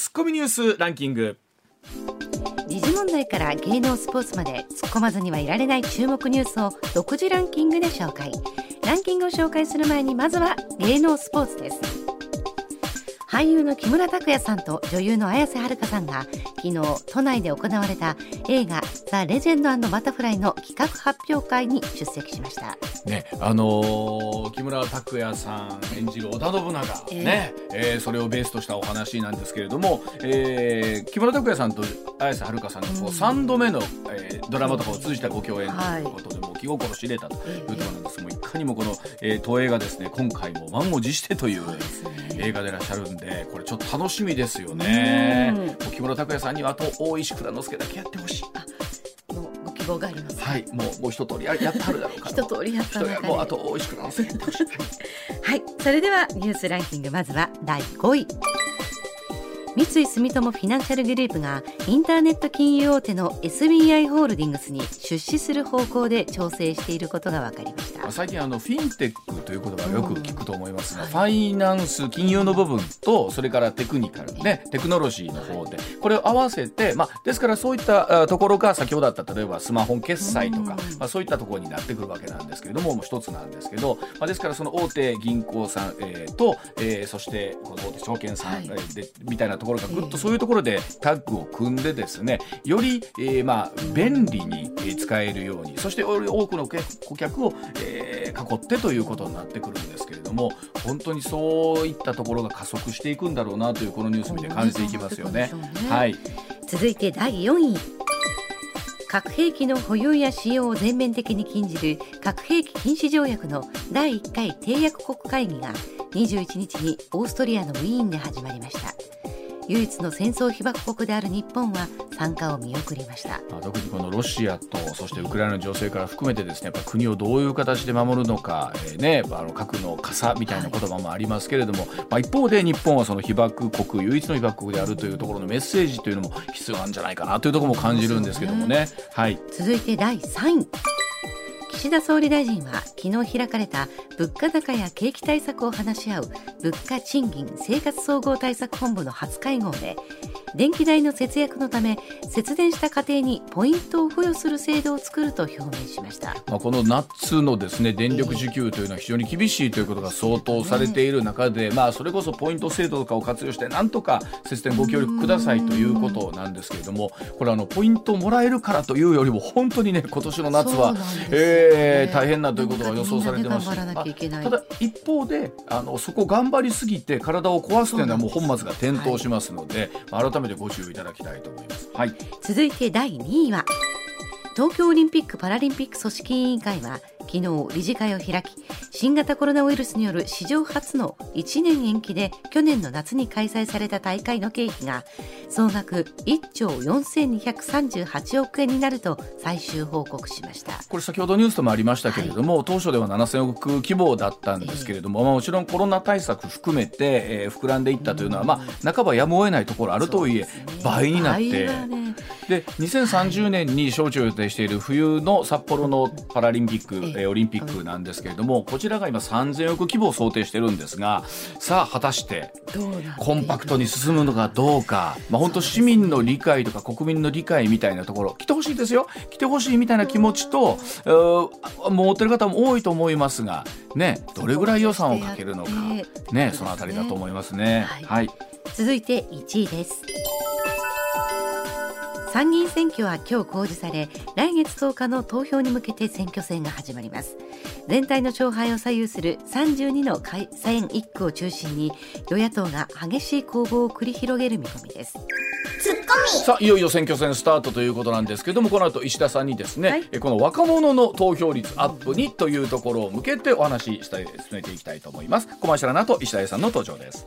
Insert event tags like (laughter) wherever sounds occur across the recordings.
ツッコミニュースランキング。時事問題から芸能スポーツまで突っ込まずにはいられない注目ニュースを独自ランキングで紹介。ランキングを紹介する前にまずは芸能スポーツです。俳優の木村拓哉さんと女優の綾瀬はるかさんが昨日都内で行われた映画「ザ・レジェンドバタフライ」の企画発表会に出席しました。ねあのー、木村拓哉さん演じる織田信長、えー、ねえー、それをベースとしたお話なんですけれども、えー、木村拓哉さんと綾瀬はるかさんのこう3度目の、えー、ドラマとかを通じたご共演ということで、も気心知れたというところなんです、もういかにもこの、えー、東映がですね今回も満を持してという映画でいらっしゃるんでこれちょっと楽しみですよね。木村拓哉さんにはあと大石蔵之介だけやってほしい。ご希望があります。はい、もうもう一通りややってはるだろうか一通りやったもうあと大石蔵之介 (laughs) はい、それではニュースランキングまずは第5位。三井住友フィナンシャルグループがインターネット金融大手の SBI ホールディングスに出資する方向で調整していることが分かりました。最近あのフィンテックという言葉をよく聞くと思いますが、うん、ファイナンス金融の部分とそれからテクニカルねテクノロジーの方でこれを合わせて、まあ、ですからそういったところが先ほどあった例えばスマホ決済とか、うん、まあ、そういったところになってくるわけなんですけれどももう一つなんですけど、まあ、ですからその大手銀行さん、えー、と、えー、そしてこの大手証券さん、はい、でみたいなところがぐっとそういうところでタッグを組んでですねより、えー、まあ便利に使えるようにそして多くの顧客を、えー、囲ってということになってくるんですけれども本当にそういったところが加速していくんだろうなというこのニュース見て感じていきますよね。ねはい、続いて第4位核兵器の保有や使用を全面的に禁じる核兵器禁止条約の第1回締約国会議が21日にオーストリアのウィーンで始まりました。唯一の戦争被爆国である日本は参加を見送りました、まあ、特にこのロシアとそしてウクライナの情勢から含めてですねやっぱ国をどういう形で守るのか、えー、ね、あの核の傘みたいな言葉もありますけれども、はい、まあ、一方で日本はその被爆国唯一の被爆国であるというところのメッセージというのも必要なんじゃないかなというところも感じるんですけどもね。ね。はい、続いて第3位岸田総理大臣は昨日開かれた物価高や景気対策を話し合う物価賃金生活総合対策本部の初会合で電気代の節約のため節電した家庭にポイントを付与する制度を作ると表明しました、まあ、この夏のですね電力需給というのは非常に厳しいということが相当されている中で、まあ、それこそポイント制度とかを活用してなんとか節電ご協力くださいということなんですけれどもこれあのポイントをもらえるからというよりも本当にね今年の夏は、ねえー、大変なということが予想されてます。ただ一方であのそこ頑張りすぎて体を壊すというのはもう本末が転倒しますので、はい、改めてご注意いただきたいと思います。はい、続いて第2位は東京オリンピック・パラリンピック組織委員会は昨日理事会を開き新型コロナウイルスによる史上初の1年延期で去年の夏に開催された大会の経費が総額1兆4238億円になると最終報告しました。これ先ほどニュースでもありましたけれども、はい、当初では7000億規模だったんですけれども、えー、まあ、もちろんコロナ対策含めて、えー、膨らんでいったというのは、まあ、半ばやむを得ないところあるとはいえ、ね、倍になって。で2030年に招致を予定している冬の札幌のパラリンピック、えー、オリンピックなんですけれどもこちらが今3000億規模を想定してるんですがさあ果たしてコンパクトに進むのかどうか、まあ、本当市民の理解とか国民の理解みたいなところ来てほしいですよ。来てほしいみたいな気持ちと持ってる方も多いと思いますがねどれぐらい予算をかけるのか。ねそのあたりだと思いますね。はい、はい、続いて1位です。参議院選挙は今日公示され来月10日の投票に向けて選挙戦が始まります。全体の勝敗を左右する32の改選1区を中心に与野党が激しい攻防を繰り広げる見込みです。さあいよいよ選挙戦スタートということなんですけどもこの後石田さんにですね、はい、この若者の投票率アップにというところを向けてお話しした進めていきたいと思います。コマーシャルの後石田さんの登場です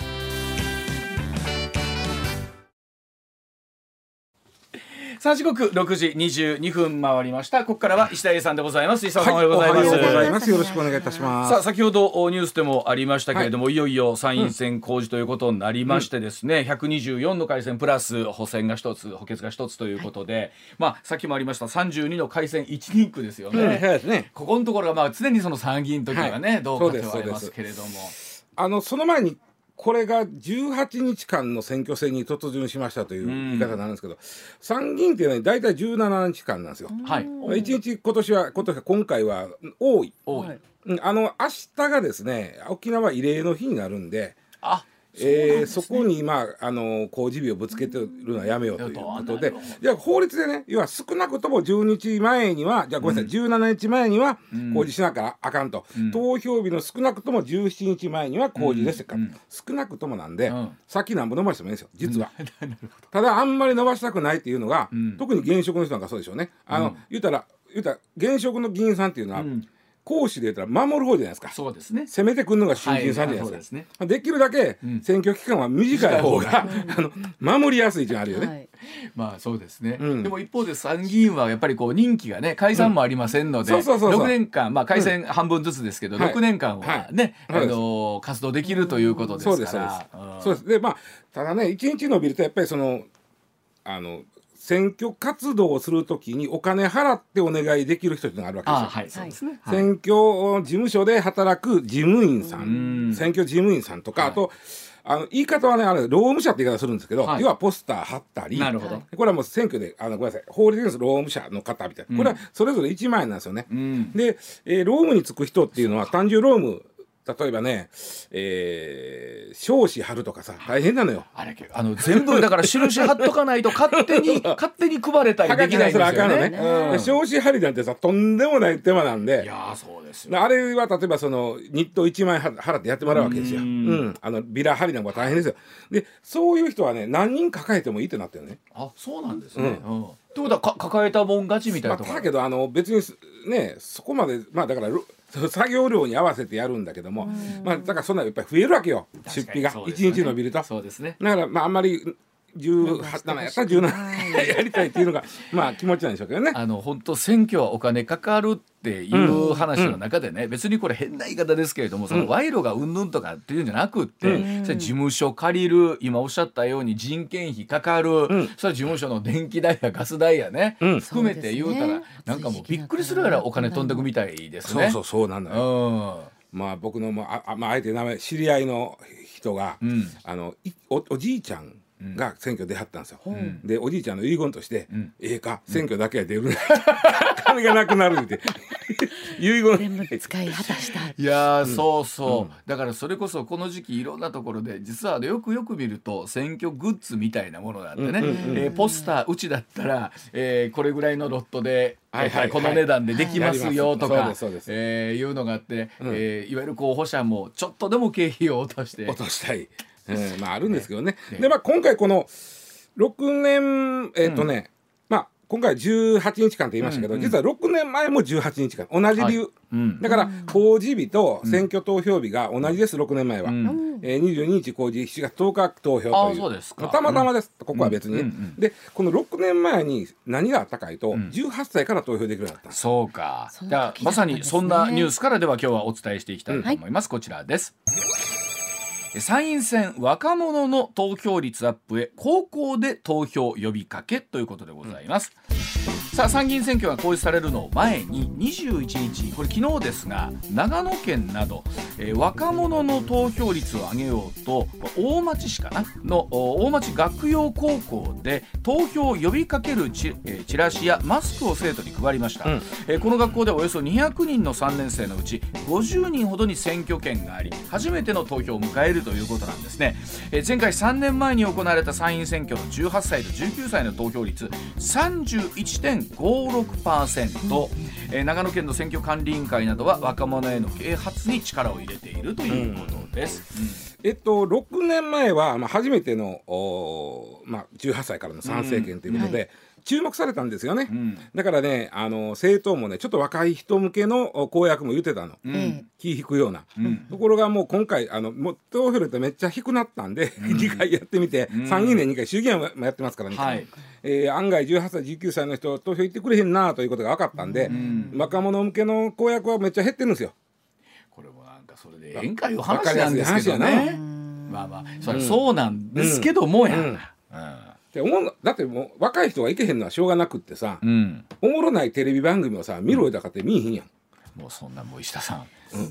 さあ時刻6時22分回りました。ここからは石田英さんでございます。石田さん、はい、おはようございます,、おはようございます。よろしくお願いいたします。さあ先ほどニュースでもありましたけれども、はい、いよいよ参院選公示ということになりましてですね、うん、124の改選プラス補選が一つ補欠が一つということで、はい、まあさっきもありました。32の改選1人区ですよね,、うんね。ここのところがまあ常にその参議院の時はね、どうかと言われます。けれども。あのその前にこれが18日間の選挙戦に突入しましたという言い方なんですけど、参議院っていうのは大体17日間なんですよ。はい、1日今年は今年は今回は多い。多い。あの明日がですね沖縄慰霊の日になるんで。あえー、そこに、まあ、あの工事日をぶつけてるのはやめようということで。じゃ法律でね要は少なくとも10日前にはじゃごめんなさい、うん、17日前には工事しなきゃあかんと、うん、投票日の少なくとも17日前には工事ですか、うん、少なくともなんで、さっきなんぼ伸ばしてもいいんですよ実は、(laughs) ただあんまり伸ばしたくないっていうのが、特に現職の人なんかそうでしょうね。あの、言うたら言うたら現職の議員さんっていうのは、講師で言ったら守る方じゃないですか。そうですね。攻めてくるのが新人さんじゃないですか、はい、でね、できるだけ選挙期間は短い方が、(laughs) あの守りやすいっていうのあるよね、はい、まあそうですね、うん、でも一方で参議院はやっぱりこう任期がね解散もありませんので、うん、そうそうそう。6年間まあ改選半分ずつですけど、うん、6年間はね、はい、あの活動できるということですから。そうです。でまあただね一日伸びるとやっぱりそのあの選挙活動をするときにお金払ってお願いできる人っていうのがあるわけですよ。はい、そうですね。選挙事務所で働く事務員さん、選挙事務員さんとか、あと、あの言い方はねあれ労務者って言い方するんですけど、はい、要はポスター貼ったりなるほど。これはもう選挙であのごめんなさい。法律です労務者の方みたいな、これはそれぞれ1万円なんですよね。うん、で、えー、労務に就く人っていうのは。単純労務例えばね、えー、少子貼るとかさ大変なのよ。あれあの全部だから印貼っとかないと勝手に (laughs) 勝手に配れたりできないんですよね。ね、少子貼りなんてさとんでもない手間なんで。いやそうですよ。あれは例えばその日当1万円払ってやってもらうわけですよ、うん、あのビラ貼りなんか大変ですよ。でそういう人はね何人抱えてもいいってなってるね。あそうなんですね、うん。ってことはか抱えたもん勝ちみたいなとまあ、だけどあの別にねそこまでまあだから作業量に合わせてやるんだけども、まあ、だからそんなやっぱり増えるわけよ。出費が。一、ね、日伸びると。そうですね。だからまああんまり18やったら17やりたいっていうのがまあ気持ちなんでしょうけどね。あの本当選挙はお金かかるっていう話の中でね、うん、別にこれ変な言い方ですけれどもその賄賂がうんぬんとかっていうんじゃなくって、うん、事務所借りる今おっしゃったように人件費かかる、うん、それ事務所の電気代やガス代やね、含めて言うたら、ね、なんかもうびっくりするぐらいお金飛んでくみたいですね。そうそうそうなんだよ、まあ僕のもあ、まあ、あえて名前知り合いの人が、あのおおじいちゃんが選挙出はったんですよ、うん、でおじいちゃんの遺言として「うん、ええか選挙だけは出る。な (laughs) 金がなくなる」って。(laughs) 遺言。全部使い果たした。いや、うん、そうそう、だからそれこそこの時期いろんなところで実はよくよく見ると選挙グッズみたいなものがあってね、えー、ポスターうちだったら、えー、これぐらいのロットではいはい、この値段でできますよとか、はい、えー、いうのがあって、うん、えー、いわゆる候補者もちょっとでも経費を落として落としたいえー、まああるんですけどね。ねでまあ今回この6年えっ、ー、とね、うん、まあ今回18日間と言いましたけど、うんうん、実は6年前も18日間同じ理由、はい。うん、だから公示日と選挙投票日が同じです、6年前は、うん、えー、22日公示7月10日投票という。たまたまです、ここは別に、うんうんうん、でこの6年前に何があったかいと、うん、18歳から投票できるようになった。そうか。じゃあまさにそんなニュースからでは今日はお伝えしていきたいと思います、こちらです。参院選若者の投票率アップへ高校で投票呼びかけということでございます、うん、さあ参議院選挙が公示されるのを前に21日これ昨日ですが長野県など、えー、若者の投票率を上げようと大町市かなの大町学用高校で投票を呼びかけるチ,、えー、チラシやマスクを生徒に配りました、うん、えー、この学校ではおよそ200人の3年生のうち50人ほどに選挙権があり初めての投票を迎えるということなんですね、えー、前回3年前に行われた参院選挙の18歳と19歳の投票率31.56%、えー、長野県の選挙管理委員会などは若者への啓発に力を入れているということです、うん、えっと、6年前は、まあ、初めてのお、まあ、18歳からの参政権ということで、注目されたんですよね、ん。だからねあの政党もねちょっと若い人向けの公約も言ってたの、え気引くような、ところがもう今回あのもう投票率めっちゃ低くなったんで、2回やってみて、参議院で2回衆議院もやってますからね、はい。えー案外18歳19歳の人投票行ってくれへんなということが分かったんで、若者向けの公約はめっちゃ減ってるんですよ。これもなんかそれで演歌いう話なんですけどね。まあまあそそうなんですけどもやうんで思うだってもう若い人が行けへんのはしょうがなくってさ、うん、うんおもろないテレビ番組をさ見ろよだかって見えへんやん。もうそんなもう石田さん、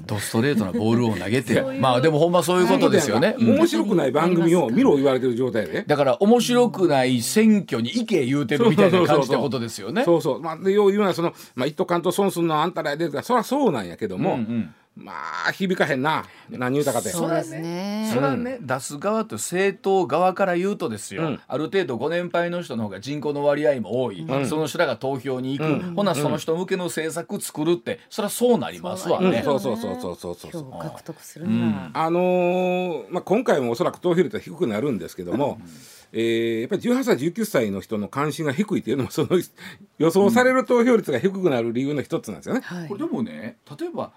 ドストレートなボールを投げてまあでもほんまそういうことですよね。うん面白くない番組を見ろ言われてる状態で。だから面白くない選挙に行け言うてるみたいな感じってことですよね。そうそうまあでよう言うのはそのまあ一斗缶と損すんのあんたらやでるからそりゃそうなんやけども、うんうんまあ響かへんな。何言うたかて。そうですね。それはね、出す側と政党側から言うとですよ、うん。ある程度ご年配の人の方が人口の割合も多い、その人らが投票に行く、ほなその人向けの政策作るって。それはそうなりますわね。うん。そうそうそうそうそうそう。票を獲得するには、あのーまあ、今回もおそらく投票率は低くなるんですけども、えーやっぱり18歳19歳の人の関心が低いっていうのもその予想される投票率が低くなる理由の一つなんですよね。はい。これでもね例えば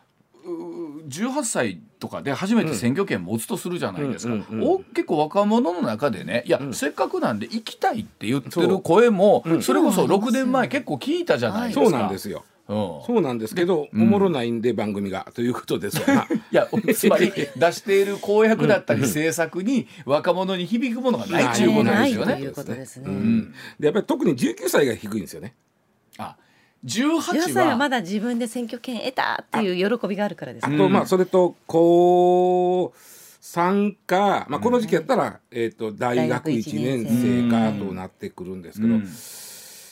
18歳とかで初めて選挙権持つとするじゃないですか、うんうんうんお結構若者の中でねいや、せっかくなんで行きたいって言ってる声もそ,、うんれこそ6年前結構聞いたじゃないですか。そうなんですよ。うんそうなんですけど、おもろないんで番組がということですわな。(laughs) いやつまり出している公約だったり政策に若者に響くものがないっていうことですよね。ないということですね。うんでやっぱり特に19歳が低いんですよね。あ18 18歳ははまだ自分で選挙権得たっていう喜びがあるからですね。あと、まあそれと高3か、まあ、この時期やったら、えー、と大学1年生かとなってくるんですけど、うん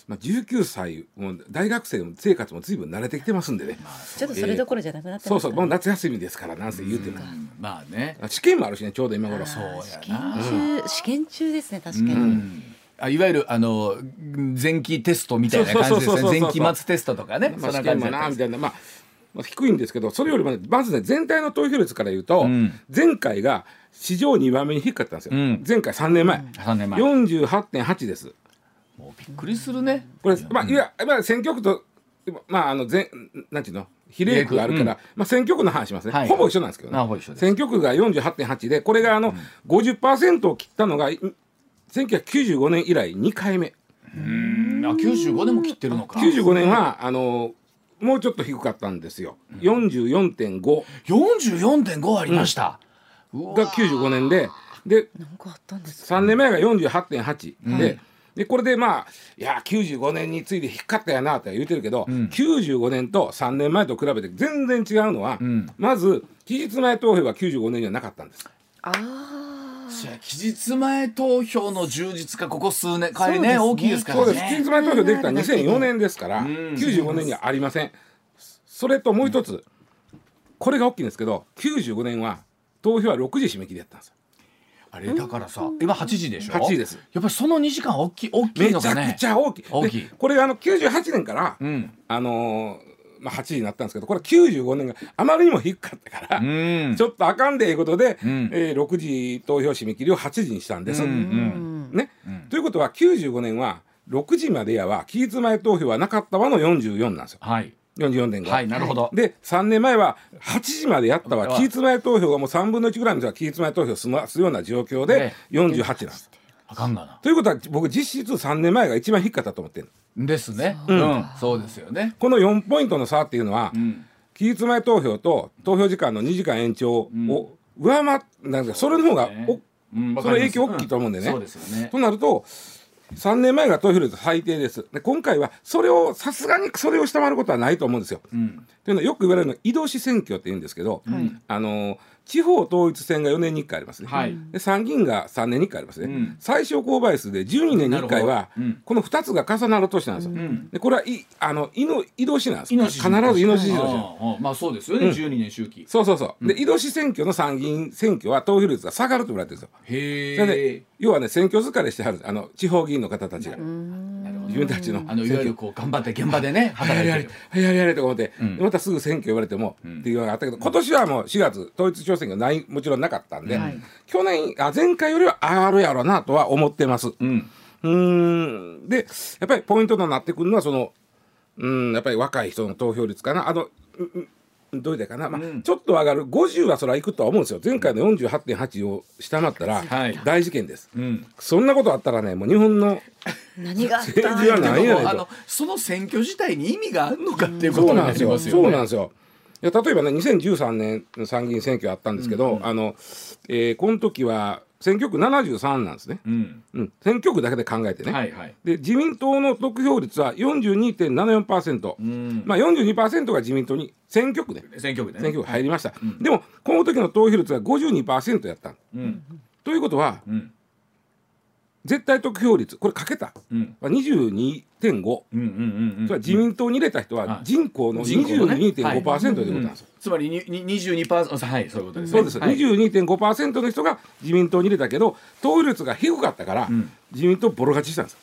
まあ、19歳もう大学生の生活も随分慣れてきてますんでね。ちょっとそれどころじゃなくなってそうそう、ますかもう夏休みですから、なんせ言うても。まあね試験もあるしね、ちょうど今頃。そうや試験な。中、試験中ですね確かに。うんあいわゆるあの前期テストみたいな感じですね。前期末テストとかね。まあ、そんな感じみたいな、まあ、まあ、低いんですけど、それよりもね、まずね、全体の投票率から言うと、ん。前回が史上2番目に低かったんですよ。うん。前回3年前。3年前。48.8です。もうびっくりするね。これ、まあ、いや、まあ、選挙区と、まあ、あの、全、なんていうの？比例区があるから、うん。まあ、選挙区の話しますね、はいほぼ一緒なんですけどね。選挙区が48.8で、これがあの、50%を切ったのが、い1995年以来2回目。うんあ95でも切ってるのか95年は、あの、もうちょっと低かったんですよ。44.5 44.5ありました、うわが95年で、で、なんかあったんですか。3年前が48.8で、でこれでまあいや95年について低かったやなとは言うてるけど、95年と3年前と比べて全然違うのは、んまず期日前投票は95年にはなかったんです。ああ。期日前投票の充実がここ数年かりね。大きいですからそうです。期ね日前投票できたのはそれが2004年ですから、ん。95年にはありません。それともう一つ、これが大きいんですけど95年は投票は6時締め切りやったんですよ。あれだからさ今8時でしょ？8時です。やっぱりその2時間大きい大きいめちゃのがねくちゃ大きい。大きい。でこれがあの98年から、うん。あのーまあ、8時になったんですけどこれ95年があまりにも低かったから、うん。ちょっとあかんでいうことで、ん。えー6時投票締め切りを8時にしたんです。うんうん。ね。ということは95年は6時までやは期日前投票はなかったわの44なんですよ。はい。44.5。はいなるほど、で3年前は8時までやったわ。は期日前投票がもう3分の1ぐらいの人が期日前投票すますような状況でね48なんです。あかんがな。ということは僕実質3年前が一番低かったと思ってるですね。うん、そうですよね。この4ポイントの差っていうのは、ん。期日前投票と投票時間の2時間延長を上回っなんかそれの方がお、うん。その影響大きいと思うんでね。そうですよね。となると3年前が投票率最低です。で今回はそれをさすがにそれを下回ることはないと思うんですよ。うん。というのはよく言われるのは移動し選挙って言うんですけど、あの地方統一選が4年に1回ありますね、はい。で参議院が3年に1回ありますね、うん。最小公倍数で12年に1回は、なるほど。うん。この2つが重なる年なんですよ。ん。でこれはいあのいの移動しなんです。命必ず命年なんですよ。ああまあそうですよね、12年周期。そうそうそう。で、移動し選挙の参議院選挙は投票率が下がると言われてるんですよ。へえ、要はね、選挙疲れしてはるあの地方議員の方たちが。自分たちのあのいわゆるこう頑張って現場でね (laughs) 働いてる。やれはいやれやれと思って、またすぐ選挙言われても、っていうのがあったけど今年はもう4月統一地方選挙ないもちろんなかったんで、はい。去年あ前回よりは上がるやろうなとは思ってます。うん。でやっぱりポイントとなってくるのはそのうんやっぱり若い人の投票率かな。あのどういうかな、まあうん。ちょっと上がる。50はそれはいくとは思うんですよ。前回の48.8を下回ったらはい。大事件です、うん。そんなことあったらねもう日本の (laughs) 何があった？政治は何やねんとあのその選挙自体に意味があるのかっていうこそとにうなんですよ。なりますよね。そうなんですよ。いや例えばね2013年の参議院選挙あったんですけど、あの、えーこの時は選挙区73なんですね。うん。うん、選挙区だけで考えてね。はいはい。で自民党の得票率は42.74%、うん。まあ42%が自民党に選挙区で選挙区でね。選挙区入りました、でもこの時の投票率が52%やったうん。ということはうん。絶対得票率これかけた。うん。は22.5、うんうんうんうん。それは自民党に入れた人ははい。人口の人口のね。22.5%ということなんです。よ。つまりにに22%パーはいそういうことです。ね。そうです、はい。22.5%の人が自民党に入れたけど投票率が低かったから、ん。自民党ボロ勝ちしたんです。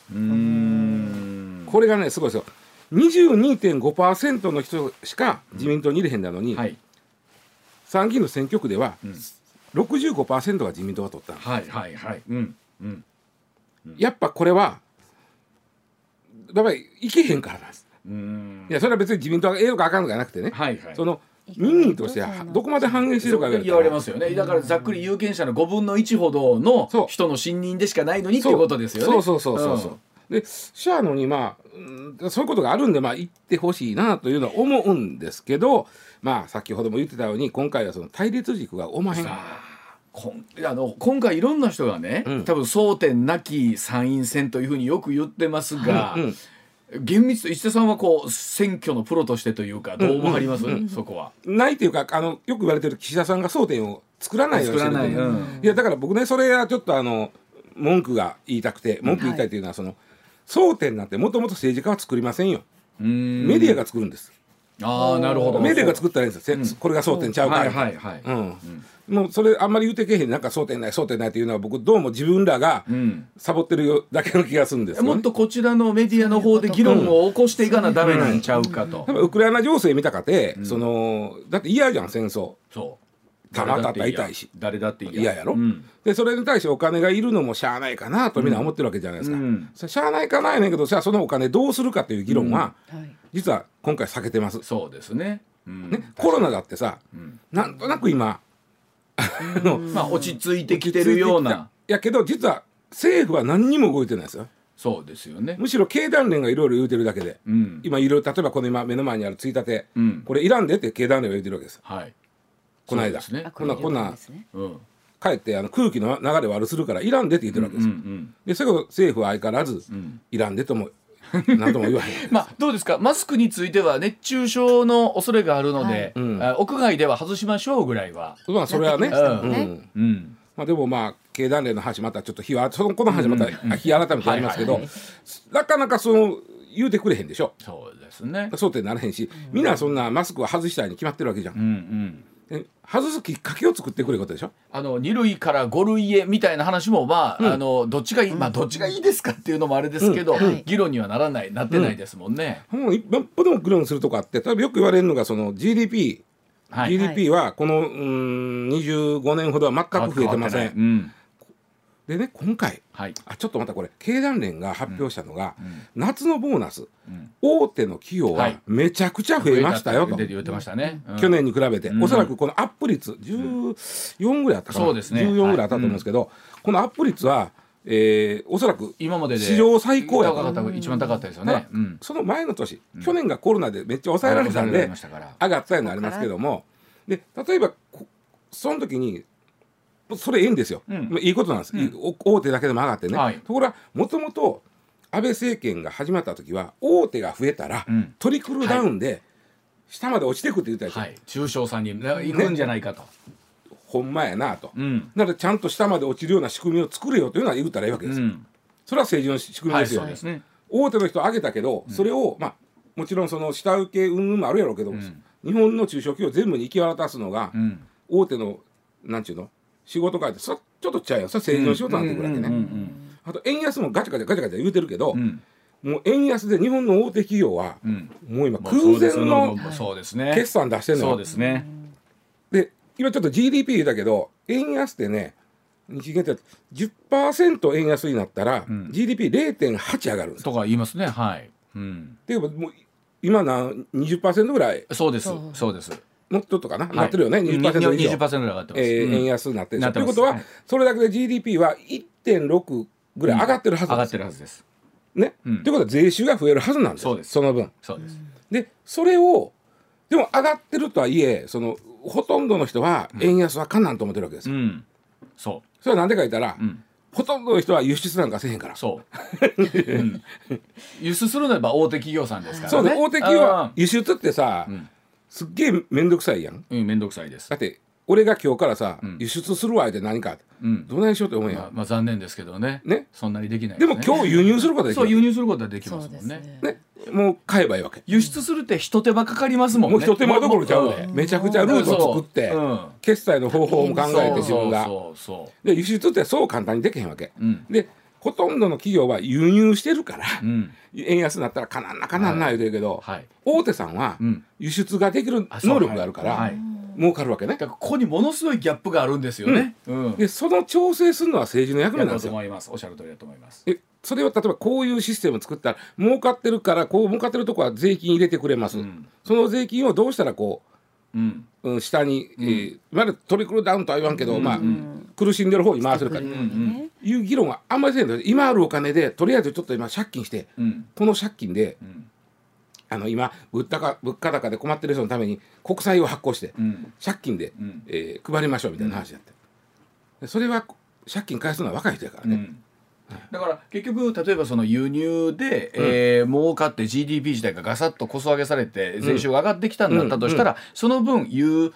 これがねすごいですよ。22.5%の人しか自民党に入れへんなのに、はい。参議院の選挙区では、65%が自民党が取ったんです。はいはいはい。うん。うん。やっぱこれはやっぱりいけへんからなんです。いやそれは別に自民党がええのかあかんのかじゃなくてね、はいはい。その民意としてはどこまで反映してるか言われますよね。だからざっくり有権者の5分の1ほどの人の信任でしかないのにっていうことですよね。そうそうそうそうそう、でシャアのにまあうんそういうことがあるんでまあ言ってほしいなというのは思うんですけどまあ先ほども言ってたように今回はその対立軸がおまへんこんあの今回いろんな人がね、うん。多分争点なき参院選というふうによく言ってますが、うん厳密と石田さんはこう選挙のプロとしてというかどう思われます、そこは。ないというかあのよく言われてる岸田さんが争点を作らないようにしい。うん。いやだから僕ねそれはちょっとあの文句が言いたくて文句言いたいというのはその、争点なんてもともと政治家は作りませんよ。メディアが作るんです。ああなるほど。メディアが作ったらいいんですよ、せこれが争点ちゃうかはいら、はいはい。うんもうそれあんまり言うてけへん。なんか争点ない争点ないっていうのは僕どうも自分らがうん。サボってるよだけの気がするんです。よ、ね、もっとこちらのメディアの方で議論を起こしていかなダメなんちゃうかと。多分ウクライナ情勢見たかて、そのだって嫌じゃん戦争。そう。弾当たったら痛いし。誰だって嫌嫌やろ、うん。でそれに対してお金がいるのもしゃあないかなとみんな思ってるわけじゃないですか、うん。しゃあないかなやねんけどじゃあそのお金どうするかという議論は、はい。実は今回避けてます、そうですね。うん。ね、コロナだってさ、ん。なんとなく今 (laughs) まあ落ち着いてきてるような。やけど実は政府は何にも動いてないですよそうですよね。むしろ経団連がいろいろ言うてるだけで、うん。今いろいろ例えばこの今目の前にあるついたて、うんこれいらんでって経団連が言うてるわけですはい。この間ねあ。こんなこんなですねうん。かえってあの空気の流れ悪するからいらんでって言ってるわけですよ、うんでそれを政府は相変わらず、んいらんでとも (laughs) 何とも言わへん。まあどうですか？マスクについては熱中症の恐れがあるので、はい。うん。あ屋外では外しましょうぐらいは。まあそれはね、やってきましたもうん。うん。まあ、でもまあ経団連の話またちょっと日はそのこの話また日改めてありますけど、はいはいなかなかその言うてくれへんでしょ。そうですね。争点にならへんし、みんなそんなマスクは外したいに決まってるわけじゃん、うんうん。で外すきっかけを作ってくれることでしょ？あの二類から五類へみたいな話もまあ、あのどっちがいい、まあどっちがいいですかっていうのもあれですけど、はい。議論にはならないなってないですもんね。もう一歩でも議論するとこあって例えばよく言われるのがその GDP、はい。GDP はこのうーん25年ほどは全く増えてません、うん。でね今回はい。あちょっとまたこれ経団連が発表したのが、ん夏のボーナス、ん。大手の企業ははい。めちゃくちゃ増えましたよと、で言ってましたね。うん。去年に比べて、うん。おそらくこのアップ率14ぐらいあったかな、そうですね。14ぐらいあったと思うんですけど、このアップ率は、えーおそらく今までで史上最高やった一番高かったですよね。うん。その前の年、去年がコロナでめっちゃ抑えられたんで上がったようになりますけども。で例えばこその時にそれいいんですよ、うん。まあいいことなんです、いいお大手だけでも上がってね、はい。ところがもともと安倍政権が始まった時は大手が増えたら、うん。トリクルダウンで下まで落ちていくって言ったでしょ、はい。中小さんに行くんじゃないかと。ほんまやなと、うん。なのでちゃんと下まで落ちるような仕組みを作れよというのは言ったらいいわけです。よ、うん。それは政治の仕組みはい、ですよ、そうですね。大手の人上げたけど、それをまあもちろんその下請け云々もあるやろうけど、ん。日本の中小企業全部に行き渡すのが、うん。大手のなんちゅうの？仕事変えてそれちょっとちゃうよ。それ政治の仕事になってくるわけね、うんうんあと円安もガチャガチャガチャガチャ言うてるけど、うん。もう円安で日本の大手企業は、うん。もう今まあ空前のそうですね。決算出してんのよ。そうですね。で今ちょっと GDP 言うたけど円安ってね日銀って10%円安になったら、うん。GDP0.8 上がるんですよ。とか言いますね。はい、うん、っていうかもう今な20%ぐらい？そうです。そう。そうですもっととかな、はい。なってるよね？20%以上。20%ぐらい上がってます、えーうん。円安になってるなってます。ということは、はい。それだけで GDP は1.6ぐらい上がってるはず上がってるはずです。ね？うん。ということは税収が増えるはずなんですよ。そうです。その分。そうです、でそれをでも上がってるとはいえそのほとんどの人は円安はかなんと思ってるわけですよ。うん。そそれはなんでか言ったら、ううん。ほとんどの人は輸出なんかせえへんから。そう、うん、輸出するのはやっぱ大手企業さんですからね。そうね。大手企業はあ輸出ってさ、んすっげえ面倒くさいやん。ーうん面倒くさいです。だって俺が今日からさ、ん。輸出するわって何か、うん。どないしようって思うやん。まあ、まあ残念ですけどね。ね。そんなにできないでも今日輸入することはできる。そう輸入することはできまそうすもんね。ね。ね、もう買えばいいわけ。輸出するって一手間かかりますもんね。もう一手間どころちゃうで、ん。めちゃくちゃルートを作って、う。ん。決済の方法も考えて自分が。そうそうそで輸出ってそう簡単にできへんわけ。ううん。でほとんどの企業は輸入してるから、うん。円安になったらかなんなかなんな言うてるけど、はい。大手さんはうん。輸出ができる能力があるから、はい儲かるわけね。だ。からここにものすごいギャップがあるんですよね。うん。でその調整するのは政治の役目なんですよ。と思いますおっしゃる通りだと思います。えそれを例えばこういうシステムを作ったら儲かってるからこう儲かってるとこは税金入れてくれます、うん。その税金をどうしたらこうんう、うん、下に、えーまだトリクルダウンとは言わんけど、まあ、ん。苦しんでる方に回せるかいう議論はあんまりせんの。今あるお金でとりあえずちょっと今借金してうん。この借金でうん。あの今物価物価高で困ってる人のために国債を発行してうん。借金で、うん。えー配りましょうみたいな話やって、でそれは借金返すのは若い人やからね、うんだから結局例えばその輸入で、えー儲かって GDP 自体がガサッとこそ上げされて税収が上がってきたんだったとしたら、その分輸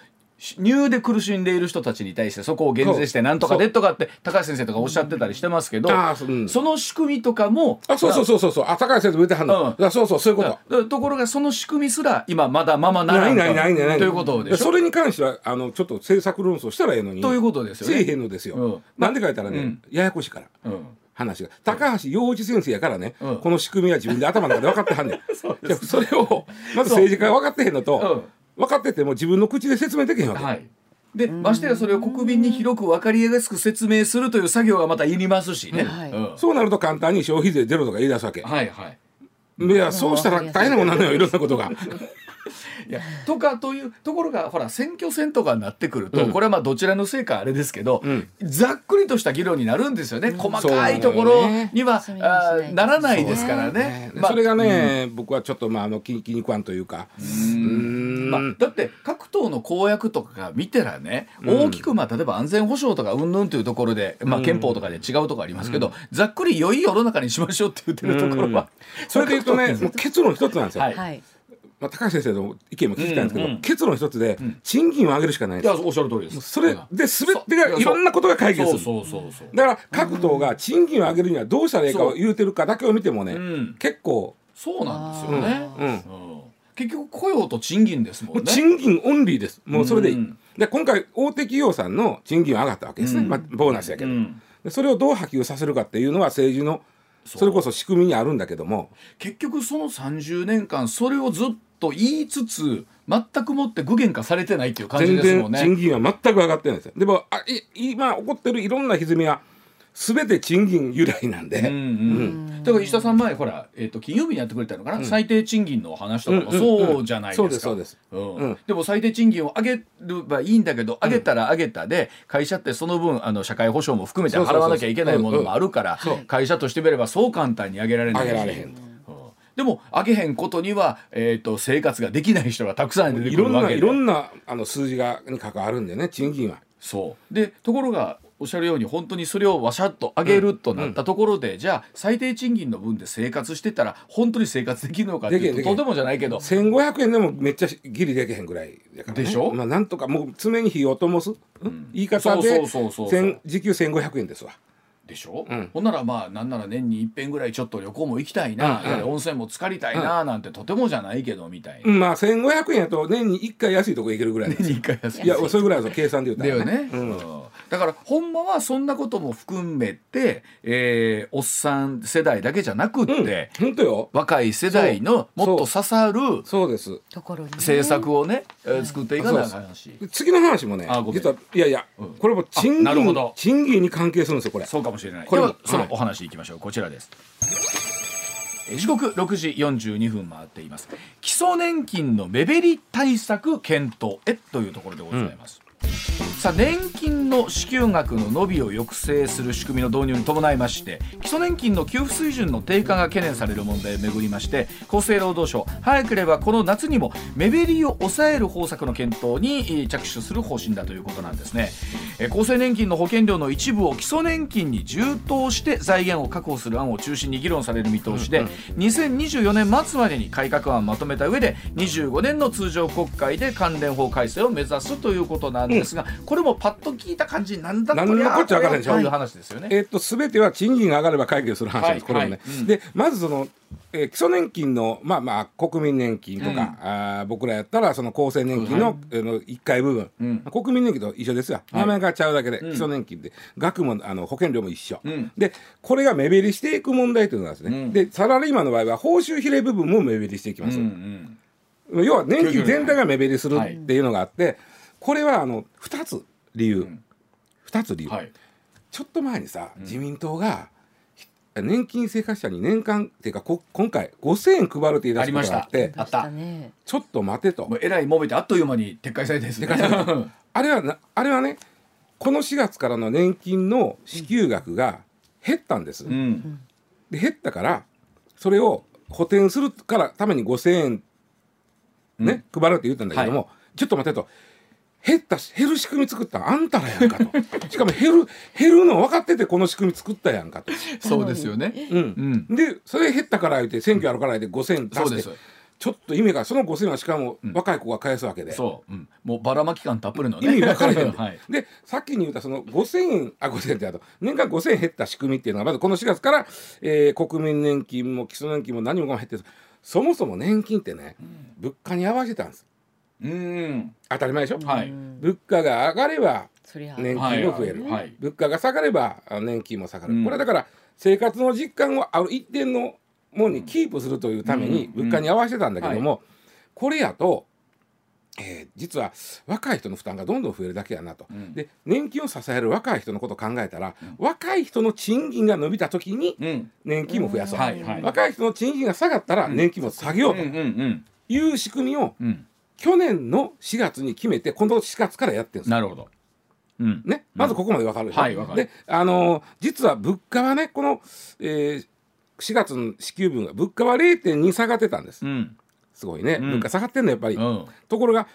入で苦しんでいる人たちに対してそこを減税してなんとかでとかって高橋先生とかおっしゃってたりしてますけど、ううん。その仕組みとかもあそうそうそうそうそう。あ高橋先生言ってはんの、うん。そうそうそういうこと。ところがその仕組みすら今まだままならなんいないないないない。ということでそれに関してはあのちょっと政策論争したらええのに。ということですよね。せえへんのですよ、うん。なんでか言ったらね、うん。ややこしいから。うん話が。高橋洋一先生やからね、うん。この仕組みは自分で頭の中で分かってはんねん。(laughs) じゃあそれをまず政治家が分かってへんのと、分かってても自分の口で説明できへんわけ、はい。でましてやそれを国民に広く分かりやすく説明するという作業がまたいりますしね。はい。うん。そうなると簡単に消費税ゼロとか言い出すわけ、はいはい。いやそうしたら大変なことになるのよいろんなことが (laughs) いやとかというところがほら選挙戦とかになってくると、うん。これはまあどちらのせいかあれですけど、うん。ざっくりとした議論になるんですよね、細かいところには、そあーならないですからね。まあねそれがね、僕はちょっとまああの気気に食わんというか。うん。まあ、だって各党の公約とかが見てらね、大きくまあ例えば安全保障とかうんぬんというところで、まあ、憲法とかで違うところありますけど、ざっくり良い世の中にしましょうって言ってるところは、それで言うとねもう結論一つなんですよ、はい。はいまあ、高橋先生の意見も聞きたいんですけど、うんうん結論一つで、賃金を上げるしかないいやおっしゃる通りです。それで全てがいろんなことが解決する。そうそうそうそう。だから各党が賃金を上げるにはどうしたらいいかを言うてるかだけを見てもね、うん。結構。そうなんですよね。うん。うん。結局雇用と賃金ですもんね。賃金オンリーです。もうそれでいい、うんで今回大手企業さんの賃金は上がったわけですね、うん。まあ、ボーナスやけど、それをどう波及させるかっていうのは政治のそれこそ仕組みにあるんだけども。結局その30年間それをずっと言いつつ全くもって具現化されてないっていう感じ全ですもんね。然賃金は全く上がってないんですよ。でもあい今起こってるいろんな歪みは全て賃金由来なんで、うんうん、だから石田さん前ほら、えー、と金曜日にやってくれたのかな、最低賃金の話とかもそうじゃないですか。そうですそうです。うん。うん。でも最低賃金を上げればいいんだけど上げたら上げたで会社ってその分あの社会保障も含めて払わなきゃいけないものもあるからうんうん会社としてみればそう簡単に上げられないし。上げられへんうんでも上げへんことには、えー、と生活ができない人がたくさん出ていろんないくるわけで。ろんなあの数字がに関わるんでね賃金は。そう。でところがおっしゃるように本当にそれをわしゃっと上げるとなったところで、じゃあ最低賃金の分で生活してたら本当に生活できるのかっていうととてもじゃないけど。1500円でもめっちゃギリできへんぐらいだから、ね、でしょ？まあ、なんとかもう常に火を灯す、うん？言い方で時給1500円ですわでしょ、うん。ほんならまあなんなら年に一遍ぐらいちょっと旅行も行きたいな、うんうん。温泉も浸かりたいななんてとてもじゃないけどみたいな、うんまあ1500円やと年に1回安いとこ行けるぐらい年に (laughs) 一回休みいやそれぐらいの計算で言だったらよね、うん。うんだからほんまはそんなことも含めて、えーおっさん世代だけじゃなくって、本当よ。若い世代のもっと刺さるそうです。ところにね。政策をね、えー作っていかなあかんしで次の話もねあごめん。実はいやいや、うん。これも賃金あなるほど。賃金に関係するんですよこれ。そうかもしれない。これはそのはい。お話いきましょう、こちらです。えー時刻6時42分回っています。基礎年金の目減り対策検討へというところでございます、さあ年金の支給額の伸びを抑制する仕組みの導入に伴いまして基礎年金の給付水準の低下が懸念される問題をめぐりまして厚生労働省早ければこの夏にも目減りを抑える方策の検討に着手する方針だということなんですね。厚生年金の保険料の一部を基礎年金に充当して財源を確保する案を中心に議論される見通しで、2024年末までに改革案をまとめた上で25年の通常国会で関連法改正を目指すということなんですが、これもパッと聞いた感じなんだなんのこっちゃわからへんでしょ。という話ですよね。えっと全ては賃金が上がれば解決する話なんです、はい。これもね。はい。うん。でまずその、えー基礎年金のまあまあ国民年金とか、あー僕らやったらその厚生年金の,、はい。あの1回部分、うん。国民年金と一緒ですよ、はい。名前がちゃうだけで、うん。基礎年金で額もあの保険料も一緒、うん。でこれが目減りしていく問題というのがですね、うん。でサラリーマンの場合は報酬比例部分も目減りしていきます。うん要は年金全体が目減りするっていうのがあって、これはあの2つ理由、ん。2つ理由、うんはい。ちょっと前にさ、自民党がひ年金生活者に年間っていうかこ今回5000円配るって言い出すことがあってあった。ね。ちょっと待てと。もうえらい揉めてあっという間に撤回されてですね。(laughs) あれはなあれはねこの4月からの年金の支給額が減ったんです、うん。で減ったからそれを補填するからために5000円ね、配るって言ったんだけども、ちょっと待てと減ったし減る仕組み作ったんあんたらやんかと。(laughs) しかも減る減るの分かっててこの仕組み作ったやんかと、そうですよね。うん。うん。でそれ減ったから言って選挙あるから言って5000円出して。そうです。ちょっと意味がその5000円はしかも若い子が返すわけで、そう、うん、もうばらまき感たっぷりのね。意味分からへん、(laughs) はい。でさっきに言ったその5000円あ5000円ってあと年間5000円減った仕組みっていうのがまずこの4月から、えー国民年金も基礎年金も何もかも減ってる。そもそも年金ってね、物価に合わせたんですうん。当たり前でしょ、はい。物価が上がれば年金も増える、はい。はい。物価が下がればあ年金も下がる、うん。これだから生活の実感をある一定のものにキープするというためにうん。物価に合わせてたんだけども、これやと、えー実は若い人の負担がどんどん増えるだけやなと。うん。で年金を支える若い人のことを考えたら、若い人の賃金が伸びた時にうん。年金も増やそう、はいはい若い人の賃金が下がったら年金も下げようとうんうん。いう仕組みをうん。うん。去年の4月に決めて今度4月からやってるんですよなるほど。うん。ね、まずここまでわかるでしょ、はいわかるで、あのー実は物価はねこの、えー4月の支給分が物価は0.2下がってたんですうん。すごいね、うん物価下がってんのやっぱり、うん。ところが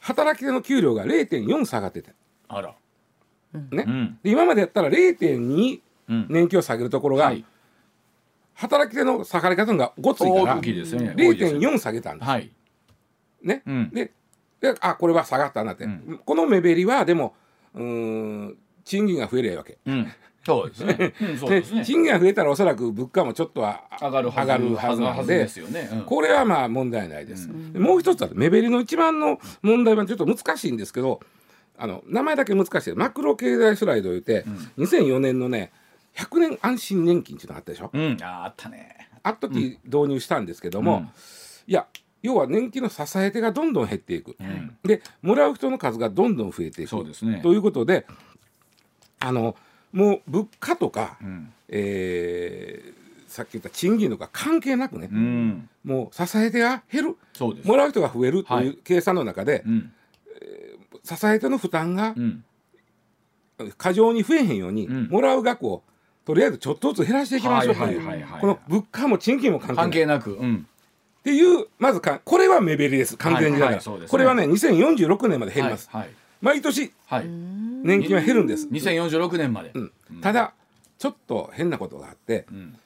働き手の給料が0.4下がっててあら。ね、今までやったら0.2うん。年金を下げるところが、はい。働き手の下がり方がごついからね。多いですよ0.4下げたんです、はい。ね、うん。でであこれは下がったなって、うんこの目減りはでもうーん賃金が増えりゃいいわけ (laughs) うん。そうですね。ね。賃金が増えたらおそらく物価もちょっとは上がるはずなのでですよね。うんこれはまあ問題ないです。でもう一つは目減りの一番の問題はちょっと難しいんですけどあの名前だけ難しいマクロ経済スライドを言って、2004年のね100年安心年金っていうのがあったでしょ。うん。ああったね。あっ時導入したんですけども、うんいや要は年金の支え手がどんどん減っていく、んでもらう人の数がどんどん増えていくそうですねということであのもう物価とか、うん。えーさっき言った賃金とか関係なくね、うん。もう支え手が減る。もらう人が増えるとはいいう計算の中で、うん。支え手の負担がうん。過剰に増えへんように、うんもらう額をとりあえずちょっとずつ減らしていきましょうという、はいはいはいはいこの物価も賃金も関係ない関係なく。うん。っていうまずかこれは目減りです。完全にだから、はいはいね。これはね2046年まで減ります、はい。毎年はい。年金は減るんです、2046年まで。うん。ただちょっと変なことがあってうん。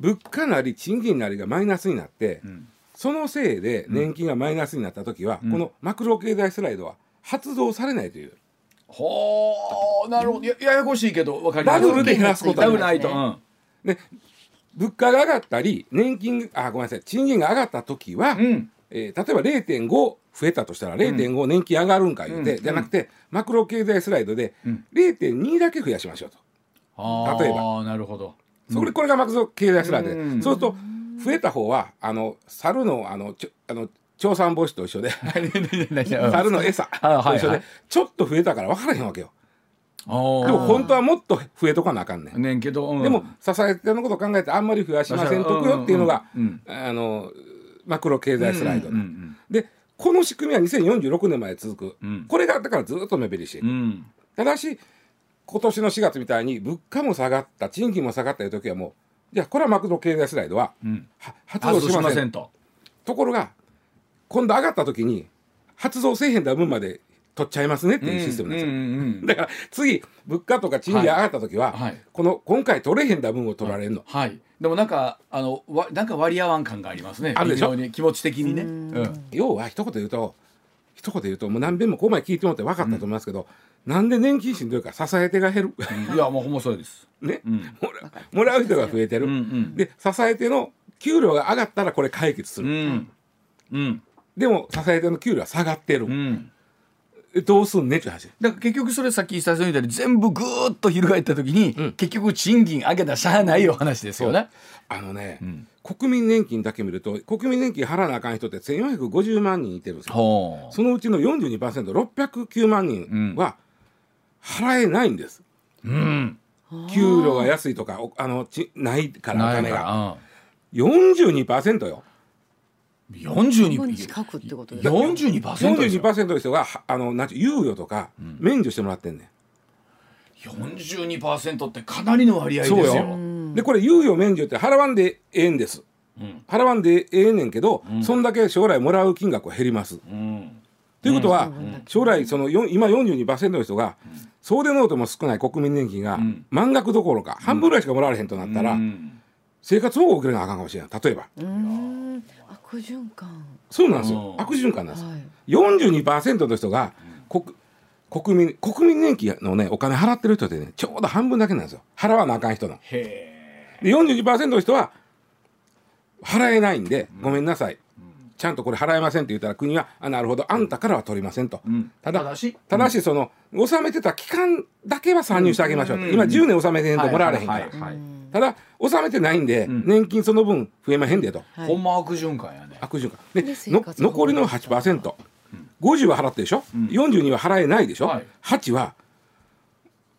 物価なり賃金なりがマイナスになって、うん。そのせいで年金がマイナスになった時は、うん。このマクロ経済スライドは発動されないという。ほーなるほど。やややこしいけど分かります。ダブルで減らすことダにないと、うん。で物価が上がったり年金あごめんなさい賃金が上がった時は、うん。えー例えば0.5増えたとしたら0.5年金上がるんか言って、うん。じゃなくてマクロ経済スライドでうん。0.2だけ増やしましょうと。例えば。なるほど。それこれがマクロ経済スライドで、うん。そうすると増えた方はあの猿のあのちょあの調査防止と一緒で。猿の餌と一緒で、はい。ちょっと増えたから分からへんわけよ。でも本当はもっと増えとかなあかんねん。ねんけど、うん。でも支え手のことを考えてあんまり増やしませんとくよっていうのが、うんうんあのマクロ経済スライド、うんうんでこの仕組みは2046年まで続く、うん。これがだからずっと目減りしてただし今年の4月みたいに物価も下がった賃金も下がったいう時はもうじゃあこれはマクロ経済スライドは発動しませんと。と。ころが今度上がった時に発動せえへんだ分まで取っちゃいますねっていうシステムなんですよ、うんうんうん (laughs) だから次物価とか賃金上がった時は、はい。この今回取れへんだ分を取られるの、はい。でもなんかあのわなんか割り合わん感がありますね。あるでしょ？気持ち的にね。うん。要は一言で言うと一言で言うともう何遍もここまで聞いてもらって分かったと思いますけど、なんで年金しんどいか支え手が減る？いやもうほんまそうです。ね、うん。もらもらう人が増えてる、うんうん。で支え手の給料が上がったらこれ解決すうる、ん。うん。でも支え手の給料は下がってる、うん。えどうすんねっていう話。だから結局それさっき最初に言ったように全部ぐーっと翻った時に、うん。結局賃金上げたらしゃあないよ話ですよね。あのね、ん。国民年金だけ見ると国民年金払わなあかん人って1450万人いてるんですよ。ほそのうちの 42%609 万人は払えないんです、う。うん。給料が安いとかおあのちないからお金が。が。42%よ半分42近くってことですか42%ですよ。42%の人がはあのなんて猶予とか免除してもらってんね42%ってかなりの割合ん、ですよ。そうよ。でこれ猶予免除って払わんでええんです。うん。払わんでええねんけど、そんだけ将来もらう金額は減ります、うん。ということは、うん。将来その今42%の人が、総出ノートも少ない国民年金が、ん。満額どころか半分ぐらいしかもらわれへんとなったら、うん。生活保護を受けなあかんかもしれない例えば。うーん悪循環。そうなんですよ、うん。悪循環なんです、はい。42%の人が国国民国民年金のねお金払ってる人ってねちょうど半分だけなんですよ。払わなあかん人の。へで42%の人は払えないんで、ごめんなさいちゃんとこれ払えませんって言ったら国はあなるほどあんたからは取りませんと、え。うん。ただただし。ただしその納めてた期間だけは参入してあげましょう。と、今10年納めてへんともらわれへんから、はいはいはいはい。ただ納めてないんで、年金その分増えまへんでと、はい。ほんま悪循環やね。悪循環。での残りの 8%50 は払ってるでしょ、42は払えないでしょ、はい。8は